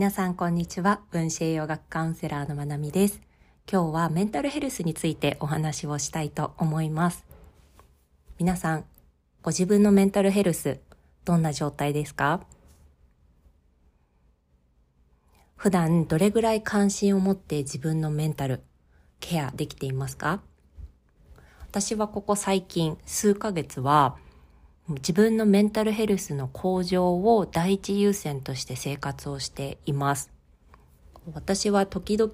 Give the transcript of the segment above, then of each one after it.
皆さんこんにちは。分子栄養学カウンセラーのまなみです。今日はメンタルヘルスについてお話をしたいと思います。皆さんご自分のメンタルヘルスどんな状態ですか？普段どれぐらい関心を持って自分のメンタルケアできていますか？私はここ最近数ヶ月は自分のメンタルヘルスの向上を第一優先として生活をしています。私は時々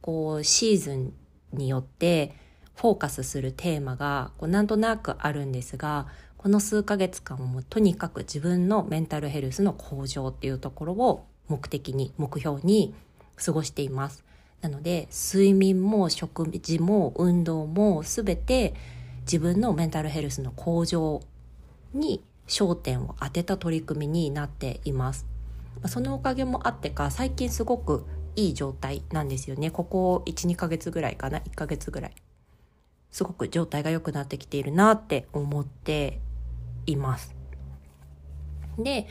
こうシーズンによってフォーカスするテーマがこうなんとなくあるんですがこの数ヶ月間もとにかく自分のメンタルヘルスの向上っていうところを目的に目標に過ごしています。なので睡眠も食事も運動も全て自分のメンタルヘルスの向上に焦点を当てた取り組みになっています。そのおかげもあってか最近すごくいい状態なんですよね。ここ1、2ヶ月ぐらいかな ?1 ヶ月ぐらい。すごく状態が良くなってきているなって思っています。で、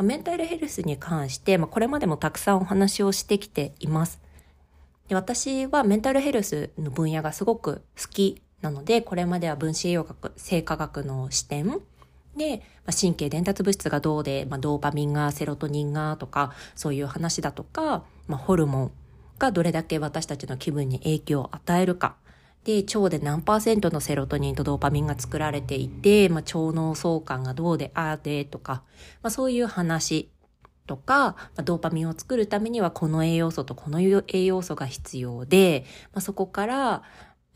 メンタルヘルスに関して、まあ、これまでもたくさんお話をしてきています。で私はメンタルヘルスの分野がすごく好きなので、これまでは分子栄養学、生化学の視点で、まあ、神経伝達物質がどうで、まあ、ドーパミンがセロトニンがとかそういう話だとか、まあ、ホルモンがどれだけ私たちの気分に影響を与えるか。で腸で何パーセントのセロトニンとドーパミンが作られていて、まあ、腸脳相関がどうでああでとか、まあ、そういう話とか、まあ、ドーパミンを作るためにはこの栄養素とこの栄養素が必要で、まあ、そこから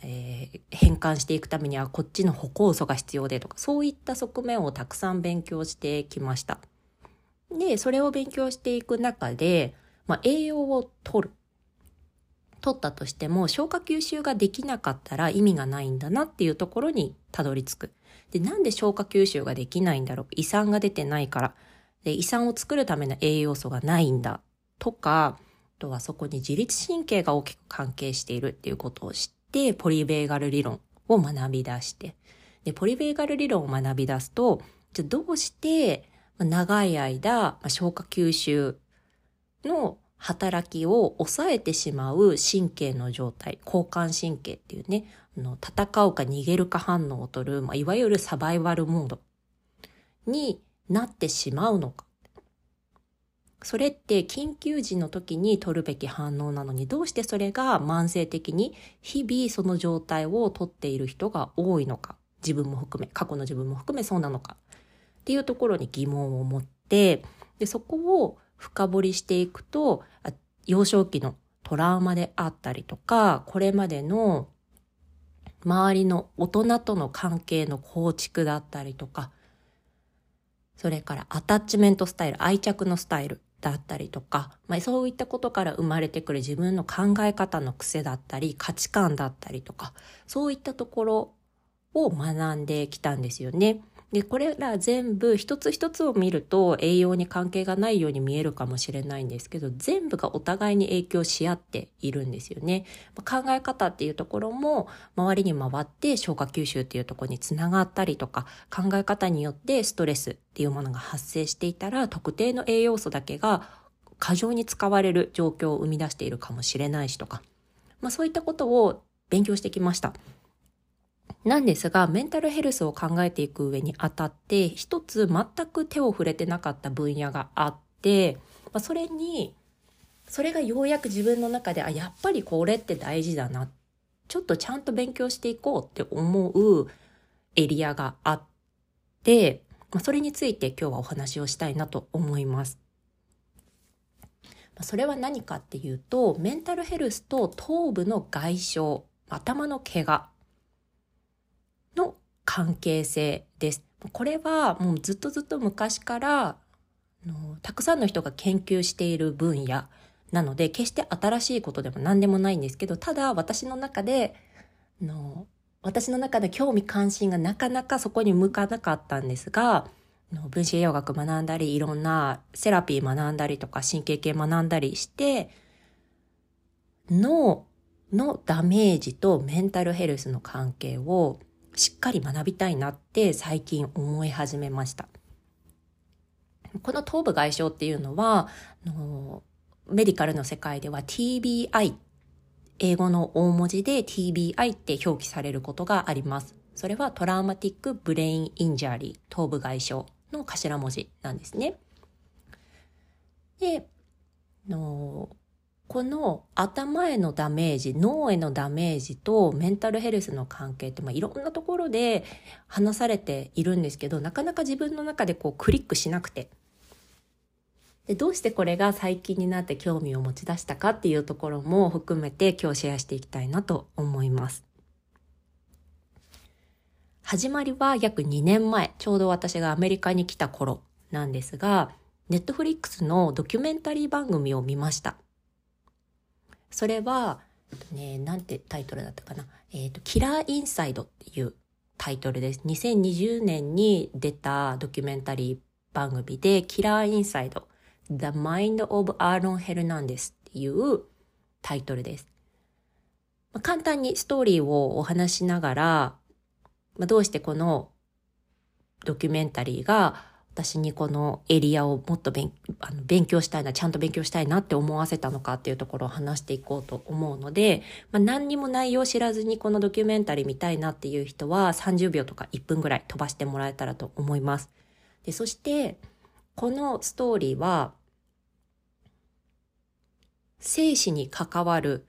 えー、変換していくためにはこっちの歩行素が必要でとか、そういった側面をたくさん勉強してきました。で、それを勉強していく中で、まあ、栄養を取る。取ったとしても消化吸収ができなかったら意味がないんだなっていうところにたどり着く。で、なんで消化吸収ができないんだろう？胃酸が出てないから。で、胃酸を作るための栄養素がないんだ。とか、あとはそこに自律神経が大きく関係しているっていうことを知て、ポリベーガル理論を学び出して、で、ポリベーガル理論を学び出すと、じゃどうして長い間消化吸収の働きを抑えてしまう神経の状態、交感神経っていうね、あの戦うか逃げるか反応を取る、まあ、いわゆるサバイバルモードになってしまうのか。それって緊急時の時に取るべき反応なのにどうしてそれが慢性的に日々その状態をとっている人が多いのか？自分も含め過去の自分も含めそうなのか？っていうところに疑問を持ってでそこを深掘りしていくと幼少期のトラウマであったりとかこれまでの周りの大人との関係の構築だったりとかそれからアタッチメントスタイル愛着のスタイルだったりとか、まあ、そういったことから生まれてくる自分の考え方の癖だったり価値観だったりとかそういったところを学んできたんですよね。で、これら全部一つ一つを見ると栄養に関係がないように見えるかもしれないんですけど、全部がお互いに影響し合っているんですよね。考え方っていうところも周りに回って消化吸収っていうところにつながったりとか、考え方によってストレスっていうものが発生していたら、特定の栄養素だけが過剰に使われる状況を生み出しているかもしれないしとか、まあそういったことを勉強してきました。なんですが、メンタルヘルスを考えていく上にあたって、一つ全く手を触れてなかった分野があって、まあ、それに、それがようやく自分の中で、あ、やっぱりこれって大事だな。ちょっとちゃんと勉強していこうって思うエリアがあって、まあ、それについて今日はお話をしたいなと思います。それは何かっていうと、メンタルヘルスと頭部の外傷、頭の怪我の関係性です。これはもうずっとずっと昔からのたくさんの人が研究している分野なので決して新しいことでも何でもないんですけどただ私の中での私の中で興味関心がなかなかそこに向かなかったんですが分子栄養学学んだりいろんなセラピー学んだりとか神経系学んだりして脳のダメージとメンタルヘルスの関係をしっかり学びたいなって最近思い始めました。この頭部外傷っていうのは、のメディカルの世界では TBI、英語の大文字で TBI って表記されることがあります。それは Traumatic Brain Injury、頭部外傷の頭文字なんですね。で、のこの頭へのダメージ、脳へのダメージとメンタルヘルスの関係って、まあ、いろんなところで話されているんですけど、なかなか自分の中でこうクリックしなくて。でどうしてこれが最近になって興味を持ち出したかっていうところも含めて今日シェアしていきたいなと思います。始まりは約2年前、ちょうど私がアメリカに来た頃なんですが、ネットフリックスのドキュメンタリー番組を見ました。それは、ね、なんてタイトルだったかな？えっ、ー、と、キラーインサイドっていうタイトルです。2020年に出たドキュメンタリー番組で、キラーインサイド、The Mind of Aaron Hernandez っていうタイトルです。まあ、簡単にストーリーをお話しながら、まあ、どうしてこのドキュメンタリーが私にこのエリアをもっと勉あの勉強したいな、ちゃんと勉強したいなって思わせたのかっていうところを話していこうと思うので、まあ、何にも内容を知らずにこのドキュメンタリー見たいなっていう人は30秒とか1分ぐらい飛ばしてもらえたらと思います。でそして、このストーリーは、生死に関わる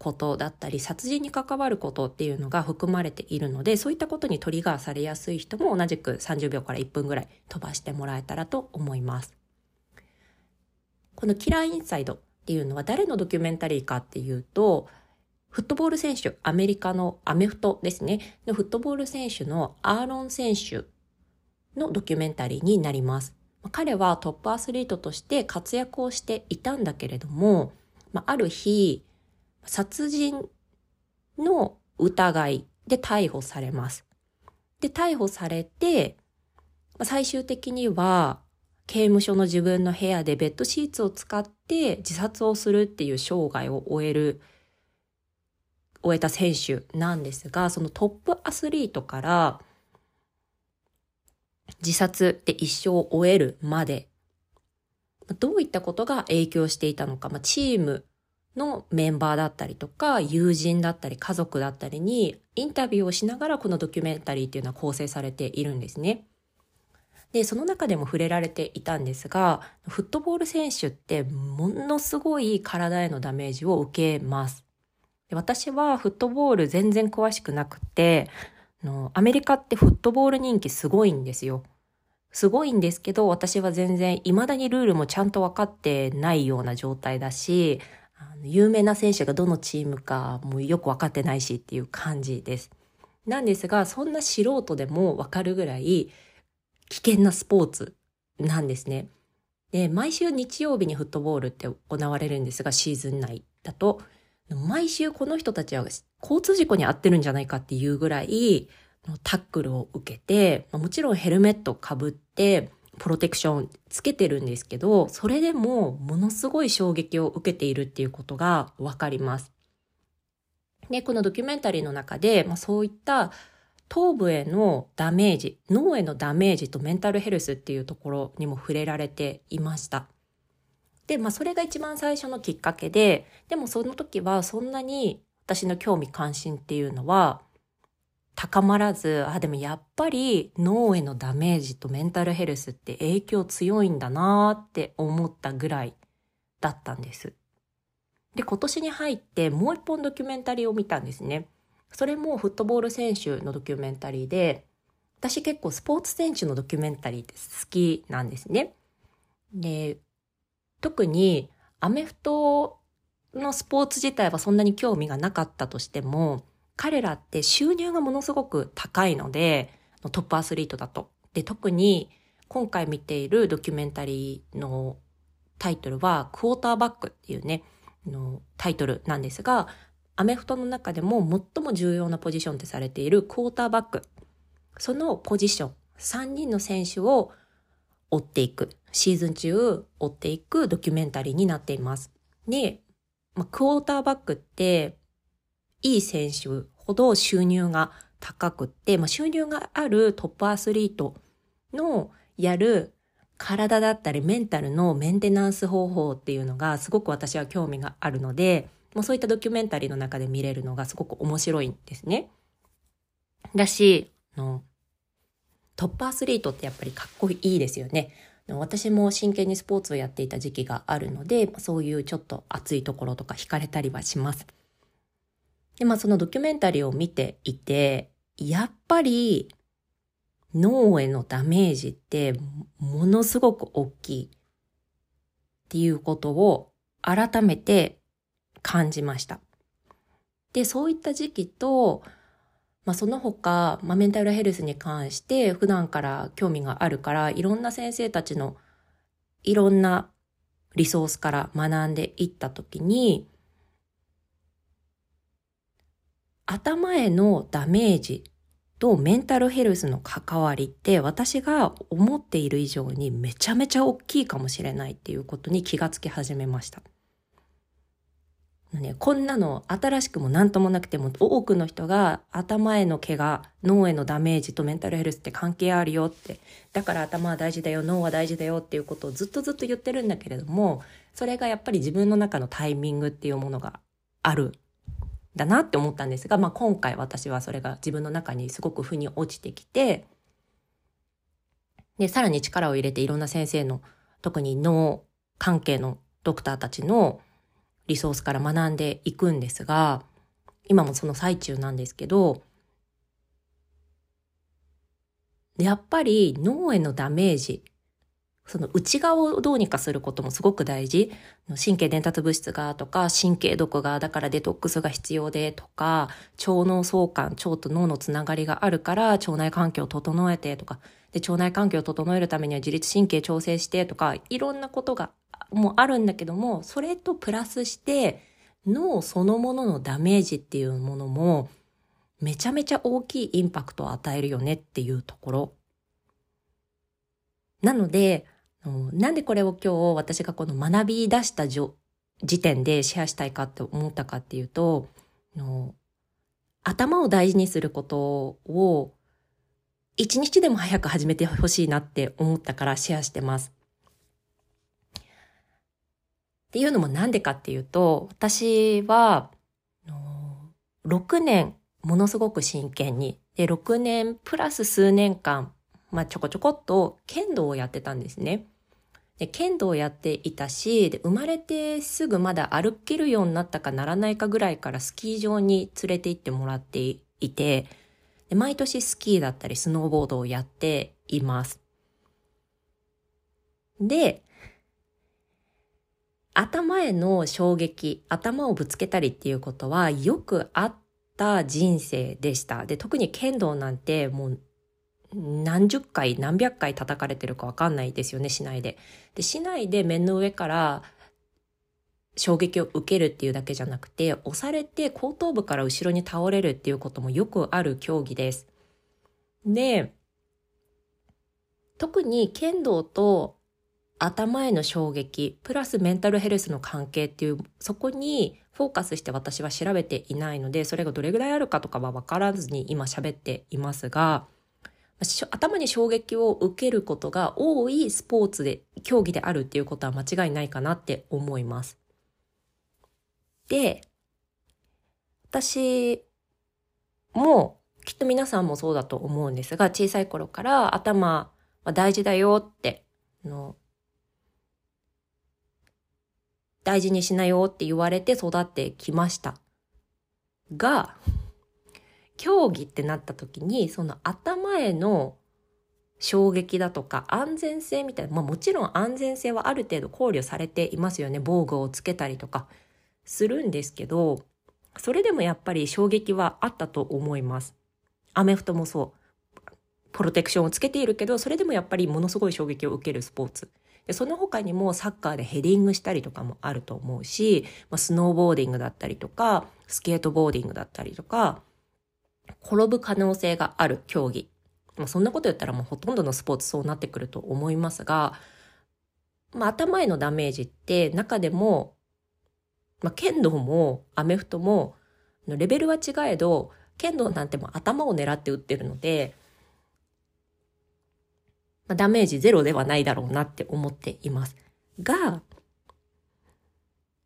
ことだったり、殺人に関わることっていうのが含まれているので、そういったことにトリガーされやすい人も同じく30秒から1分ぐらい飛ばしてもらえたらと思います。このキラーインサイドっていうのは誰のドキュメンタリーかっていうと、フットボール選手、アメリカのアメフトですね、のフットボール選手のアーロン選手のドキュメンタリーになります。彼はトップアスリートとして活躍をしていたんだけれども、ある日、殺人の疑いで逮捕されます。で、逮捕されて、最終的には刑務所の自分の部屋でベッドシーツを使って自殺をするっていう生涯を終える、終えた選手なんですが、そのトップアスリートから自殺で一生を終えるまで、どういったことが影響していたのか、まあ、チームのメンバーだったりとか、友人だったり家族だったりにインタビューをしながらこのドキュメンタリーっていうのは構成されているんですね。で、その中でも触れられていたんですが、フットボール選手ってものすごい体へのダメージを受けます。で私はフットボール全然詳しくなくて、のアメリカってフットボール人気すごいんですよ。すごいんですけど、私は全然未だにルールもちゃんと分かってないような状態だし、あの有名な選手がどのチームかもよく分かってないしっていう感じです。なんですが、そんな素人でも分かるぐらい危険なスポーツなんですね。で、毎週日曜日にフットボールって行われるんですが、シーズン内だと、毎週この人たちは交通事故に遭ってるんじゃないかっていうぐらいタックルを受けて、もちろんヘルメットをかぶって、プロテクションつけてるんですけど、それでもものすごい衝撃を受けているっていうことがわかります。で、このドキュメンタリーの中で、まあ、そういった頭部へのダメージ、脳へのダメージとメンタルヘルスっていうところにも触れられていました。で、まあそれが一番最初のきっかけで、でもその時はそんなに私の興味関心っていうのは高まらず、あ、でもやっぱり脳へのダメージとメンタルヘルスって影響強いんだなって思ったぐらいだったんです。で、今年に入ってもう一本ドキュメンタリーを見たんですね。それもフットボール選手のドキュメンタリーで、私結構スポーツ選手のドキュメンタリーって好きなんですね。で、特にアメフトのスポーツ自体はそんなに興味がなかったとしても、彼らって収入がものすごく高いので、トップアスリートだと。で、特に今回見ているドキュメンタリーのタイトルは、クォーターバックっていうね、のタイトルなんですが、アメフトの中でも最も重要なポジションってされているクォーターバック。そのポジション、3人の選手を追っていく、シーズン中追っていくドキュメンタリーになっています。で、まあ、クォーターバックっていい選手ほど収入が高くって、まあ、収入があるトップアスリートのやる体だったりメンタルのメンテナンス方法っていうのがすごく私は興味があるので、もうそういったドキュメンタリーの中で見れるのがすごく面白いんですね。だし、のトップアスリートってやっぱりかっこいいですよね。私も真剣にスポーツをやっていた時期があるので、そういうちょっと熱いところとか惹かれたりはします。で、まあそのドキュメンタリーを見ていて、やっぱり脳へのダメージってものすごく大きいっていうことを改めて感じました。で、そういった時期と、まあ、その他、まあ、メンタルヘルスに関して普段から興味があるから、いろんな先生たちのいろんなリソースから学んでいったときに、頭へのダメージとメンタルヘルスの関わりって私が思っている以上にめちゃめちゃ大きいかもしれないっていうことに気がつき始めました。ね、こんなの新しくも何ともなくても多くの人が頭への怪我、脳へのダメージとメンタルヘルスって関係あるよって、だから頭は大事だよ、脳は大事だよっていうことをずっとずっと言ってるんだけれども、それがやっぱり自分の中のタイミングっていうものがある。だなって思ったんですが、まあ今回私はそれが自分の中にすごく腑に落ちてきて、で、さらに力を入れていろんな先生の、特に脳関係のドクターたちのリソースから学んでいくんですが、今もその最中なんですけど、やっぱり脳へのダメージ、その内側をどうにかすることもすごく大事。神経伝達物質がとか、神経毒が、だからデトックスが必要でとか、腸脳相関、腸と脳のつながりがあるから腸内環境を整えてとか、で、腸内環境を整えるためには自律神経調整してとか、いろんなことがもあるんだけども、それとプラスして、脳そのもののダメージっていうものも、めちゃめちゃ大きいインパクトを与えるよねっていうところ。なので、なんでこれを今日私がこの学び出した時点でシェアしたいかって思ったかっていうと、頭を大事にすることを一日でも早く始めてほしいなって思ったからシェアしてます。っていうのもなんでかっていうと、私は、6年ものすごく真剣に、で、6年プラス数年間、まあ、ちょこちょこっと剣道をやってたんですね。で、剣道をやっていたし、で、生まれてすぐまだ歩けるようになったかならないかぐらいからスキー場に連れて行ってもらっていて、で毎年スキーだったりスノーボードをやっています。で、頭への衝撃、頭をぶつけたりっていうことはよくあった人生でした。で、特に剣道なんてもう何十回、何百回叩かれてるかわかんないですよね、市内で。で、市内で面の上から衝撃を受けるっていうだけじゃなくて、押されて後頭部から後ろに倒れるっていうこともよくある競技です。で、特に剣道と頭への衝撃、プラスメンタルヘルスの関係っていう、そこにフォーカスして私は調べていないので、それがどれぐらいあるかとかは分からずに今喋っていますが、頭に衝撃を受けることが多いスポーツで、競技であるっていうことは間違いないかなって思います。で、私もきっと皆さんもそうだと思うんですが、小さい頃から頭は大事だよっての大事にしなよって言われて育ってきました。が、競技ってなった時に、その頭への衝撃だとか安全性みたいな、まあもちろん安全性はある程度考慮されていますよね。防具をつけたりとかするんですけど、それでもやっぱり衝撃はあったと思います。アメフトもそう。プロテクションをつけているけど、それでもやっぱりものすごい衝撃を受けるスポーツ。でその他にもサッカーでヘディングしたりとかもあると思うし、まあ、スノーボーディングだったりとか、スケートボーディングだったりとか、転ぶ可能性がある競技。まあ、そんなこと言ったらもうほとんどのスポーツそうなってくると思いますが、まあ、頭へのダメージって中でも、まあ、剣道もアメフトもレベルは違えど、剣道なんても頭を狙って打ってるので、まあ、ダメージゼロではないだろうなって思っています。が、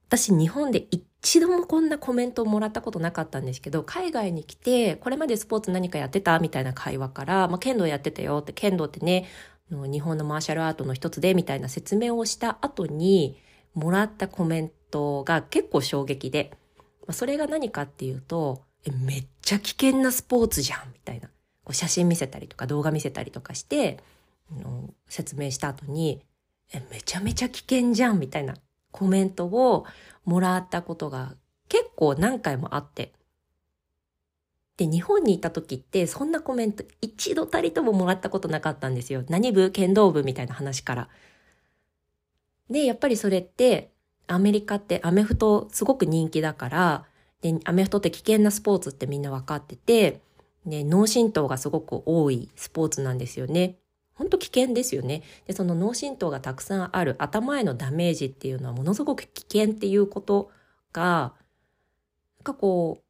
私日本で一度もこんなコメントをもらったことなかったんですけど、海外に来て、これまでスポーツ何かやってたみたいな会話から、まあ、剣道やってたよって、剣道ってね、日本のマーシャルアートの一つで、みたいな説明をした後に、もらったコメントが結構衝撃で、まあ、それが何かっていうと、え、めっちゃ危険なスポーツじゃんみたいな。こう写真見せたりとか動画見せたりとかして、の説明した後に、え、めちゃめちゃ危険じゃんみたいなコメントをもらったことが結構何回もあって。で、日本にいた時ってそんなコメント一度たりとももらったことなかったんですよ。何部？剣道部みたいな話から。で、やっぱりそれってアメリカってアメフトすごく人気だから、で、アメフトって危険なスポーツってみんな分かってて、ね、脳震盪がすごく多いスポーツなんですよね。本当危険ですよね。で、その脳震盪がたくさんある頭へのダメージっていうのはものすごく危険っていうことが、なんかこう、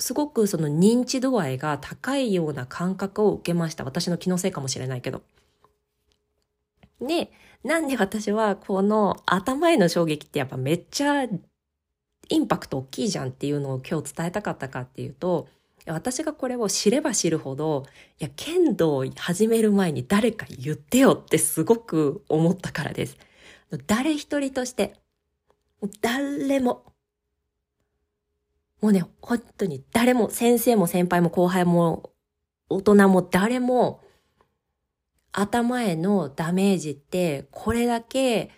すごくその認知度合いが高いような感覚を受けました。私の気のせいかもしれないけど。で、なんで私はこの頭への衝撃ってやっぱめっちゃインパクト大きいじゃんっていうのを今日伝えたかったかっていうと、私がこれを知れば知るほど、いや、剣道を始める前に誰か言ってよってすごく思ったからです。誰一人として、誰も、もうね、本当に誰も、先生も先輩も後輩も大人も誰も、頭へのダメージってこれだけ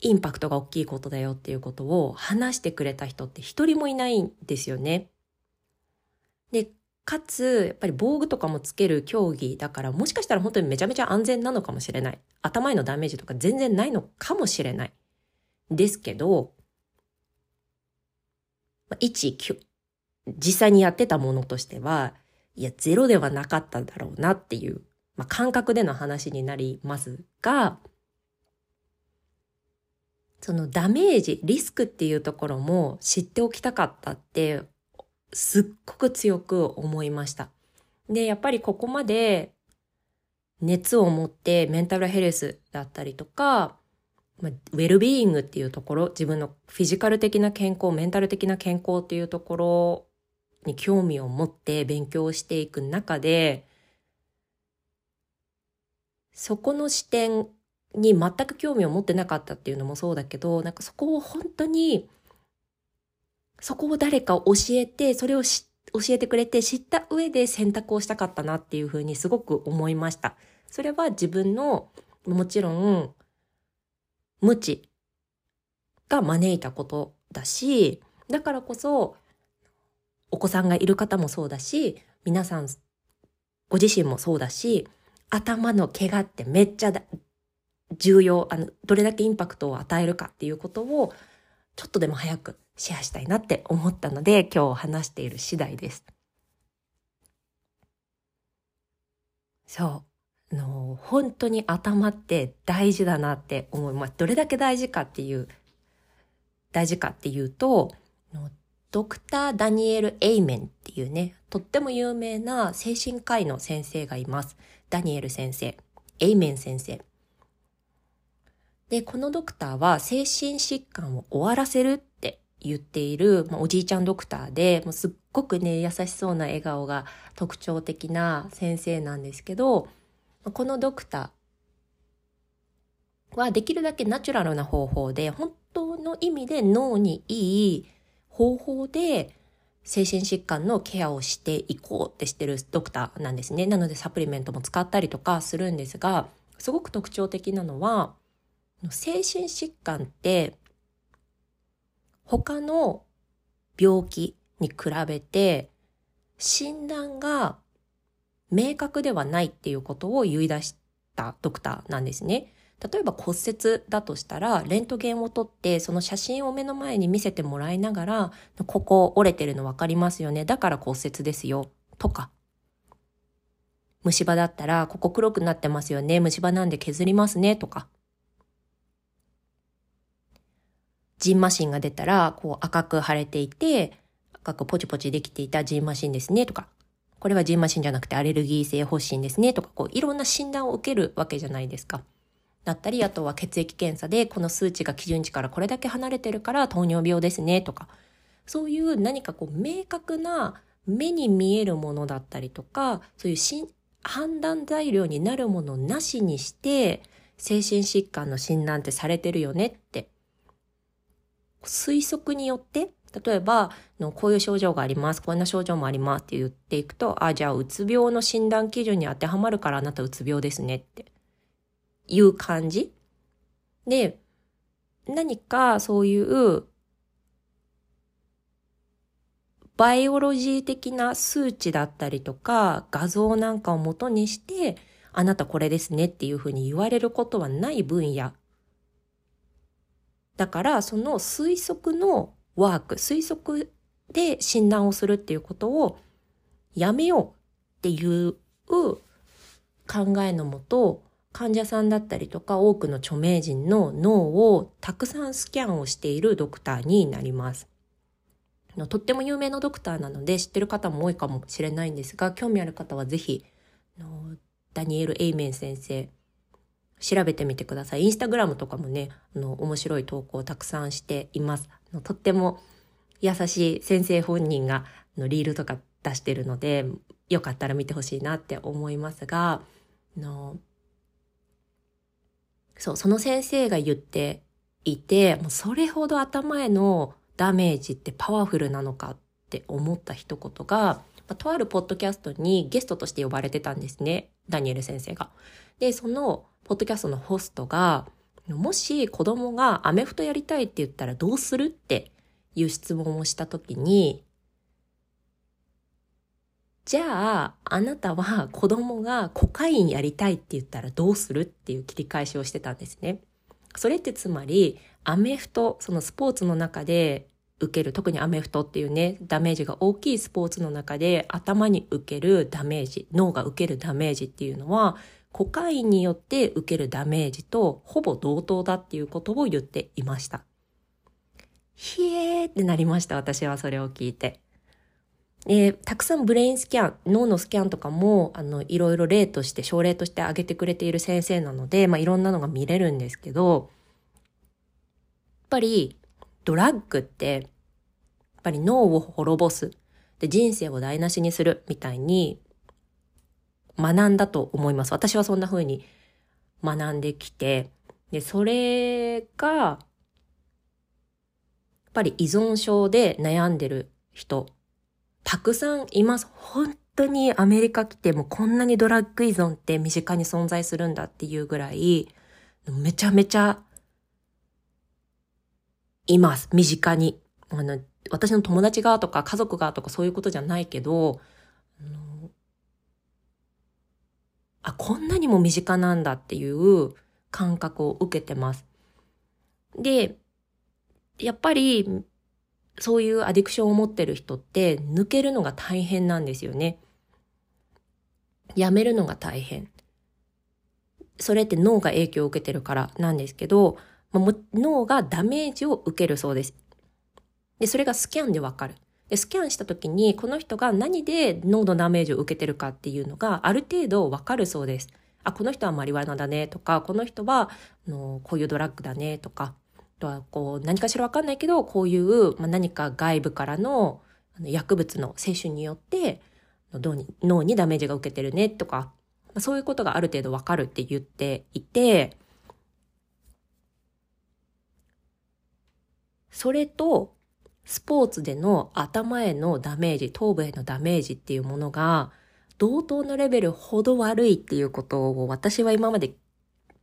インパクトが大きいことだよっていうことを話してくれた人って一人もいないんですよね。で、かつ、やっぱり防具とかもつける競技だから、もしかしたら本当にめちゃめちゃ安全なのかもしれない。頭へのダメージとか全然ないのかもしれない。ですけど、まあ、一、実際にやってたものとしては、いや、ゼロではなかったんだろうなっていう、まあ、感覚での話になりますが、そのダメージ、リスクっていうところも知っておきたかったって、すっごく強く思いました。で、やっぱりここまで熱を持ってメンタルヘルスだったりとか、ま、ウェルビーイングっていうところ、自分のフィジカル的な健康、メンタル的な健康っていうところに興味を持って勉強していく中で、そこの視点に全く興味を持ってなかったっていうのもそうだけど、なんかそこを本当に、そこを誰か教えて、それを教えてくれて知った上で選択をしたかったなっていうふうにすごく思いました。それは自分の、もちろん、無知が招いたことだし、だからこそ、お子さんがいる方もそうだし、皆さん、ご自身もそうだし、頭の怪我ってめっちゃ重要、あの、どれだけインパクトを与えるかっていうことを、ちょっとでも早くシェアしたいなって思ったので、今日話している次第です。そう。あの、本当に頭って大事だなって思います。どれだけ大事かっていう、大事かっていうと、ドクター・ダニエル・エイメンっていうね、とっても有名な精神科医の先生がいます。ダニエル先生、エイメン先生。で、このドクターは精神疾患を終わらせる言っている、まあ、おじいちゃんドクターで、もうすっごくね、優しそうな笑顔が特徴的な先生なんですけど、このドクターはできるだけナチュラルな方法で、本当の意味で脳にいい方法で精神疾患のケアをしていこうってしてるドクターなんですね。なのでサプリメントも使ったりとかするんですが、すごく特徴的なのは、精神疾患って他の病気に比べて診断が明確ではないっていうことを言い出したドクターなんですね。例えば骨折だとしたら、レントゲンを撮って、その写真を目の前に見せてもらいながら、ここ折れてるの分かりますよね。だから骨折ですよ。とか。虫歯だったら、ここ黒くなってますよね。虫歯なんで削りますね。とか。ジンマシンが出たら、こう赤く腫れていて、赤くポチポチできていたジンマシンですねとか、これはジンマシンじゃなくてアレルギー性発疹ですねとか、こういろんな診断を受けるわけじゃないですか。だったり、あとは血液検査でこの数値が基準値からこれだけ離れてるから糖尿病ですねとか、そういう何かこう明確な目に見えるものだったりとか、そういう判断材料になるものなしにして、精神疾患の診断ってされてるよねって、推測によって例えば、のこういう症状があります。こんな症状もありますって言っていくと、あ、じゃあ、うつ病の診断基準に当てはまるからあなたうつ病ですねっていう感じで、何かそういうバイオロジー的な数値だったりとか画像なんかを元にしてあなたこれですねっていうふうに言われることはない分野だからその推測のワーク、推測で診断をするっていうことをやめようっていう考えのもと、患者さんだったりとか多くの著名人の脳をたくさんスキャンをしているドクターになります。とっても有名なドクターなので知ってる方も多いかもしれないんですが、興味ある方はぜひ、ダニエル・エイメン先生、調べてみてください。インスタグラムとかもね、あの、面白い投稿をたくさんしています。とっても優しい先生本人がのリールとか出してるので、よかったら見てほしいなって思いますが、のそう、その先生が言っていて、もうそれほど頭へのダメージってパワフルなのかって思った一言が、まとあるポッドキャストにゲストとして呼ばれてたんですね。ダニエル先生が。で、そのポッドキャストのホストが、もし子供がアメフトやりたいって言ったらどうするっていう質問をしたときに、じゃあ、あなたは子供がコカインやりたいって言ったらどうするっていう切り返しをしてたんですね。それってつまり、アメフト、そのスポーツの中で受ける、特にアメフトっていうね、ダメージが大きいスポーツの中で頭に受けるダメージ、脳が受けるダメージっていうのは、コカインによって受けるダメージとほぼ同等だっていうことを言っていました。ひえーってなりました、私はそれを聞いて。えー、たくさんブレインスキャン、脳のスキャンとかも、あの、いろいろ例として、症例として挙げてくれている先生なので、まあ、いろんなのが見れるんですけど、やっぱり、ドラッグって、やっぱり脳を滅ぼす。で、人生を台無しにするみたいに学んだと思います。私はそんな風に学んできて、で、それが、やっぱり依存症で悩んでる人、たくさんいます。本当にアメリカ来てもこんなにドラッグ依存って身近に存在するんだっていうぐらい、めちゃめちゃいます。身近に。あの、私の友達がとか家族がとかそういうことじゃないけど、あ、あこんなにも身近なんだっていう感覚を受けてます。で、やっぱり、そういうアディクションを持ってる人って抜けるのが大変なんですよね。やめるのが大変。それって脳が影響を受けてるからなんですけど、脳がダメージを受けるそうです。で、それがスキャンでわかる。スキャンした時に、この人が何で脳のダメージを受けてるかっていうのがある程度わかるそうです。あ、この人はマリワナだねとか、この人は、あのこういうドラッグだねとか、あとはこう何かしらわかんないけど、こういう、まあ、何か外部からの薬物の摂取によって脳にダメージが受けてるねとか、まあ、そういうことがある程度わかるって言っていて、それとスポーツでの頭へのダメージ、頭部へのダメージっていうものが、同等のレベルほど悪いっていうことを私は今まで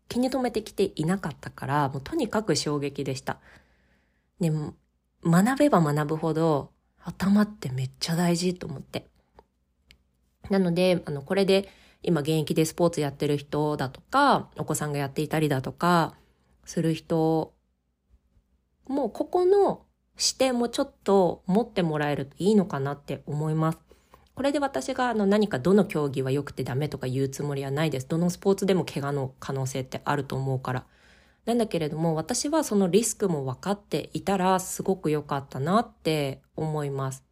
気に留めてきていなかったから、もうとにかく衝撃でした。でも、学べば学ぶほど、頭ってめっちゃ大事と思って。なので、あの、これで今現役でスポーツやってる人だとか、お子さんがやっていたりだとか、する人、もうここの視点もちょっと持ってもらえるといいのかなって思います。これで私があの何かどの競技は良くてダメとか言うつもりはないです。どのスポーツでも怪我の可能性ってあると思うから。なんだけれども私はそのリスクも分かっていたらすごく良かったなって思います。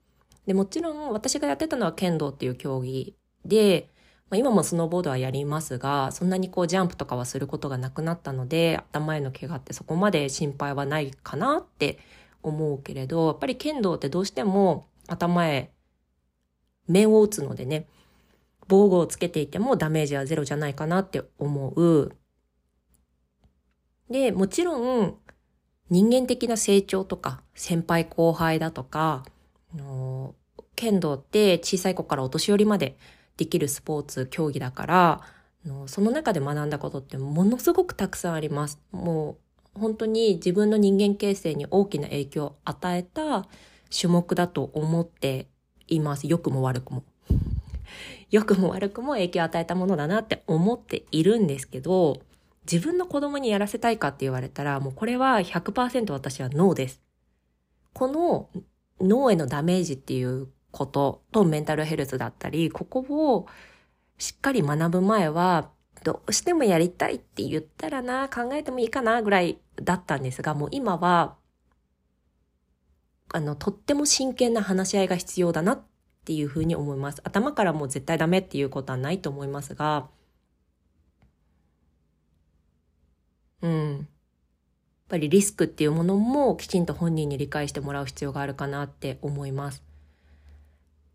で、もちろん私がやってたのは剣道っていう競技で、まあ、今もスノーボードはやりますが、そんなにこうジャンプとかはすることがなくなったので、頭への怪我ってそこまで心配はないかなって思うけれど、やっぱり剣道ってどうしても頭へ面を打つのでね、防具をつけていてもダメージはゼロじゃないかなって思う。で、もちろん人間的な成長とか先輩後輩だとか、剣道って小さい子からお年寄りまでできるスポーツ競技だからその中で学んだことってものすごくたくさんあります。もう本当に自分の人間形成に大きな影響を与えた種目だと思っています。良くも悪くも。良くも悪くも影響を与えたものだなって思っているんですけど、自分の子供にやらせたいかって言われたら、もうこれは100%私はノーです。この脳へのダメージっていうこととメンタルヘルスだったり、ここをしっかり学ぶ前は、どうしてもやりたいって言ったらな、考えてもいいかなぐらいだったんですが、もう今は、あの、とっても真剣な話し合いが必要だなっていうふうに思います。頭からもう絶対ダメっていうことはないと思いますが、うん。やっぱりリスクっていうものもきちんと本人に理解してもらう必要があるかなって思います。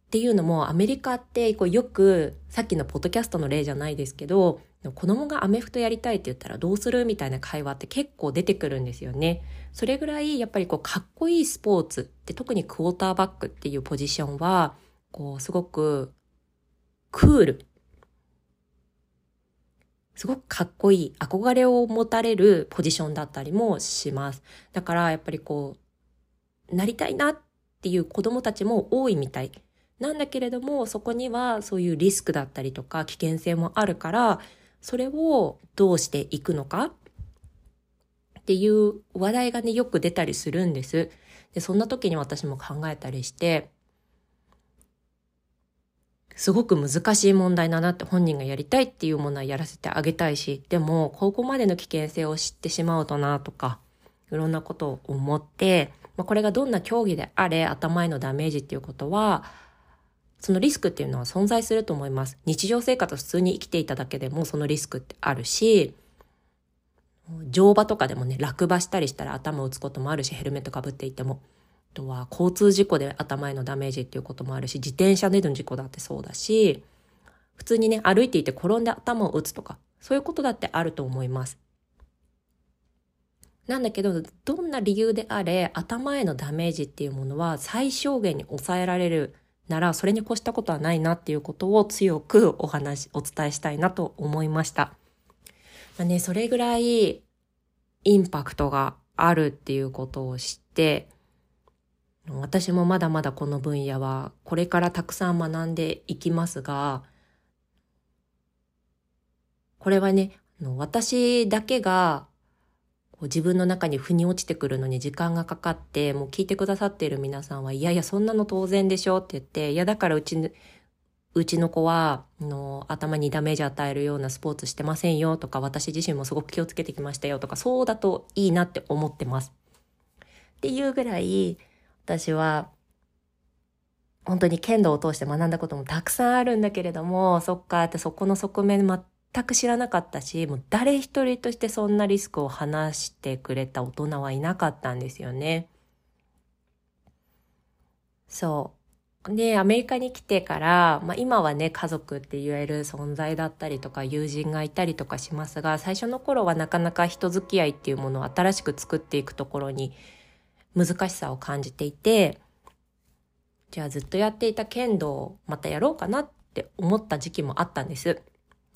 っていうのもアメリカってこうよくさっきのポッドキャストの例じゃないですけど子供がアメフトやりたいって言ったらどうするみたいな会話って結構出てくるんですよね。それぐらいやっぱりこうかっこいいスポーツって特にクォーターバックっていうポジションはこうすごくクールすごくかっこいい、憧れを持たれるポジションだったりもします。だからやっぱりこう、なりたいなっていう子供たちも多いみたい。なんだけれども、そこにはそういうリスクだったりとか危険性もあるから、それをどうしていくのか？っていう話題がね、よく出たりするんです。で、そんな時に私も考えたりして、すごく難しい問題だなって本人がやりたいっていうものはやらせてあげたいし、でも、ここまでの危険性を知ってしまうとなとか、いろんなことを思って、まあ、これがどんな競技であれ、頭へのダメージっていうことは、そのリスクっていうのは存在すると思います。日常生活普通に生きていただけでもそのリスクってあるし、乗馬とかでもね、落馬したりしたら頭を打つこともあるし、ヘルメットかぶっていても。あとは交通事故で頭へのダメージっていうこともあるし、自転車での事故だってそうだし、普通にね、歩いていて転んで頭を打つとか、そういうことだってあると思います。なんだけど、どんな理由であれ、頭へのダメージっていうものは最小限に抑えられるなら、それに越したことはないなっていうことを強くお話、お伝えしたいなと思いました。まあね、それぐらいインパクトがあるっていうことを知って、私もまだまだこの分野はこれからたくさん学んでいきますが、これはね、私だけが自分の中に腑に落ちてくるのに時間がかかって、もう聞いてくださっている皆さんは、いやいや、そんなの当然でしょって言って、いや、だからうちの、うちの子は、の頭にダメージ与えるようなスポーツしてませんよとか、私自身もすごく気をつけてきましたよとか、そうだといいなって思ってます。っていうぐらい、私は本当に剣道を通して学んだこともたくさんあるんだけれども、そっかってそこの側面全く知らなかったし、もう誰一人としてそんなリスクを話してくれた大人はいなかったんですよね。そう。で、アメリカに来てから、まあ今はね、家族って言える存在だったりとか、友人がいたりとかしますが、最初の頃はなかなか人付き合いっていうものを新しく作っていくところに、難しさを感じていて、じゃあずっとやっていた剣道をまたやろうかなって思った時期もあったんです。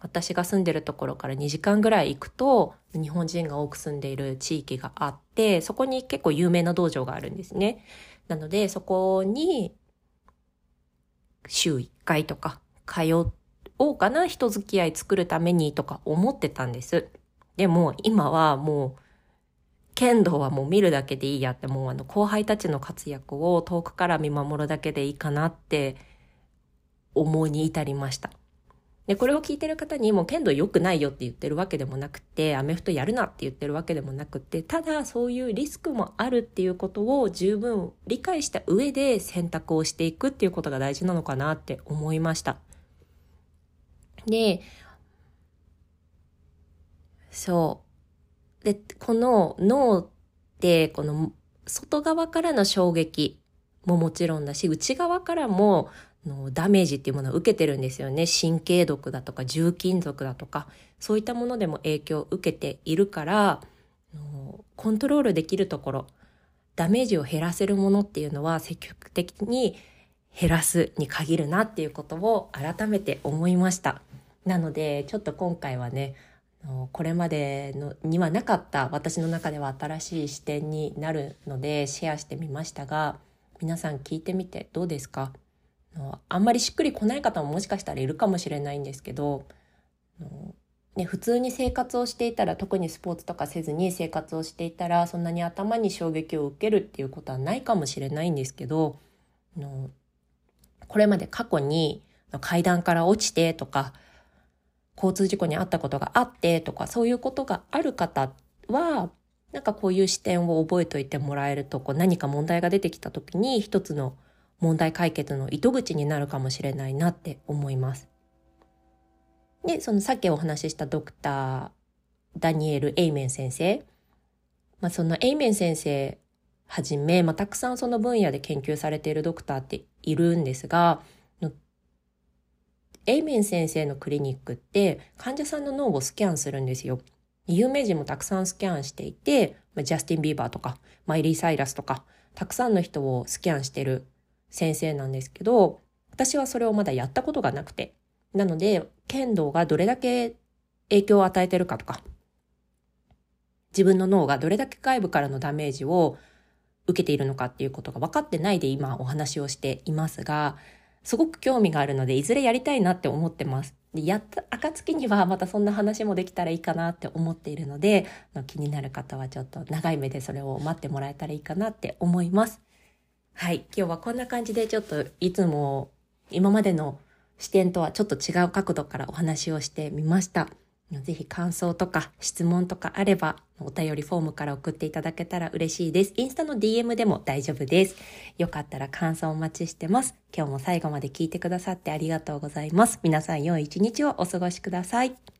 私が住んでるところから2時間ぐらい行くと日本人が多く住んでいる地域があってそこに結構有名な道場があるんですね。なのでそこに週1回とか通おうかな人付き合い作るためにとか思ってたんです。でも今はもう剣道はもう見るだけでいいやってもうあの後輩たちの活躍を遠くから見守るだけでいいかなって思いに至りました。で、これを聞いてる方にも剣道良くないよって言ってるわけでもなくて、アメフトやるなって言ってるわけでもなくて、ただそういうリスクもあるっていうことを十分理解した上で選択をしていくっていうことが大事なのかなって思いました。で、そう。で、この脳って、この外側からの衝撃ももちろんだし、内側からものダメージっていうものを受けてるんですよね。神経毒だとか重金属だとか、そういったものでも影響を受けているから、コントロールできるところ、ダメージを減らせるものっていうのは積極的に減らすに限るなっていうことを改めて思いました。なので、ちょっと今回はね、これまでのにはなかった私の中では新しい視点になるのでシェアしてみましたが皆さん聞いてみてどうですか？あんまりしっくりこない方ももしかしたらいるかもしれないんですけど、ね、普通に生活をしていたら特にスポーツとかせずに生活をしていたらそんなに頭に衝撃を受けるっていうことはないかもしれないんですけどこれまで過去に階段から落ちてとか交通事故に遭ったことがあってとかそういうことがある方はなんかこういう視点を覚えておいてもらえるとこう何か問題が出てきた時に一つの問題解決の糸口になるかもしれないなって思います。で、そのさっきお話ししたドクター、ダニエル・エイメン先生。まあ、そのエイメン先生はじめ、まあ、たくさんその分野で研究されているドクターっているんですが、エイメン先生のクリニックって患者さんの脳をスキャンするんですよ。有名人もたくさんスキャンしていて、ジャスティン・ビーバーとか、マイリー・サイラスとか、たくさんの人をスキャンしてる先生なんですけど、私はそれをまだやったことがなくて。なので、剣道がどれだけ影響を与えてるかとか、自分の脳がどれだけ外部からのダメージを受けているのかっていうことが分かってないで今お話をしていますが、すごく興味があるので、いずれやりたいなって思ってます。でやった暁にはまたそんな話もできたらいいかなって思っているので、気になる方はちょっと長い目でそれを待ってもらえたらいいかなって思います。はい。今日はこんな感じでちょっといつも今までの視点とはちょっと違う角度からお話をしてみました。ぜひ感想とか質問とかあればお便りフォームから送っていただけたら嬉しいです。インスタの DM でも大丈夫です。よかったら感想お待ちしてます。今日も最後まで聞いてくださってありがとうございます。皆さん良い一日をお過ごしください。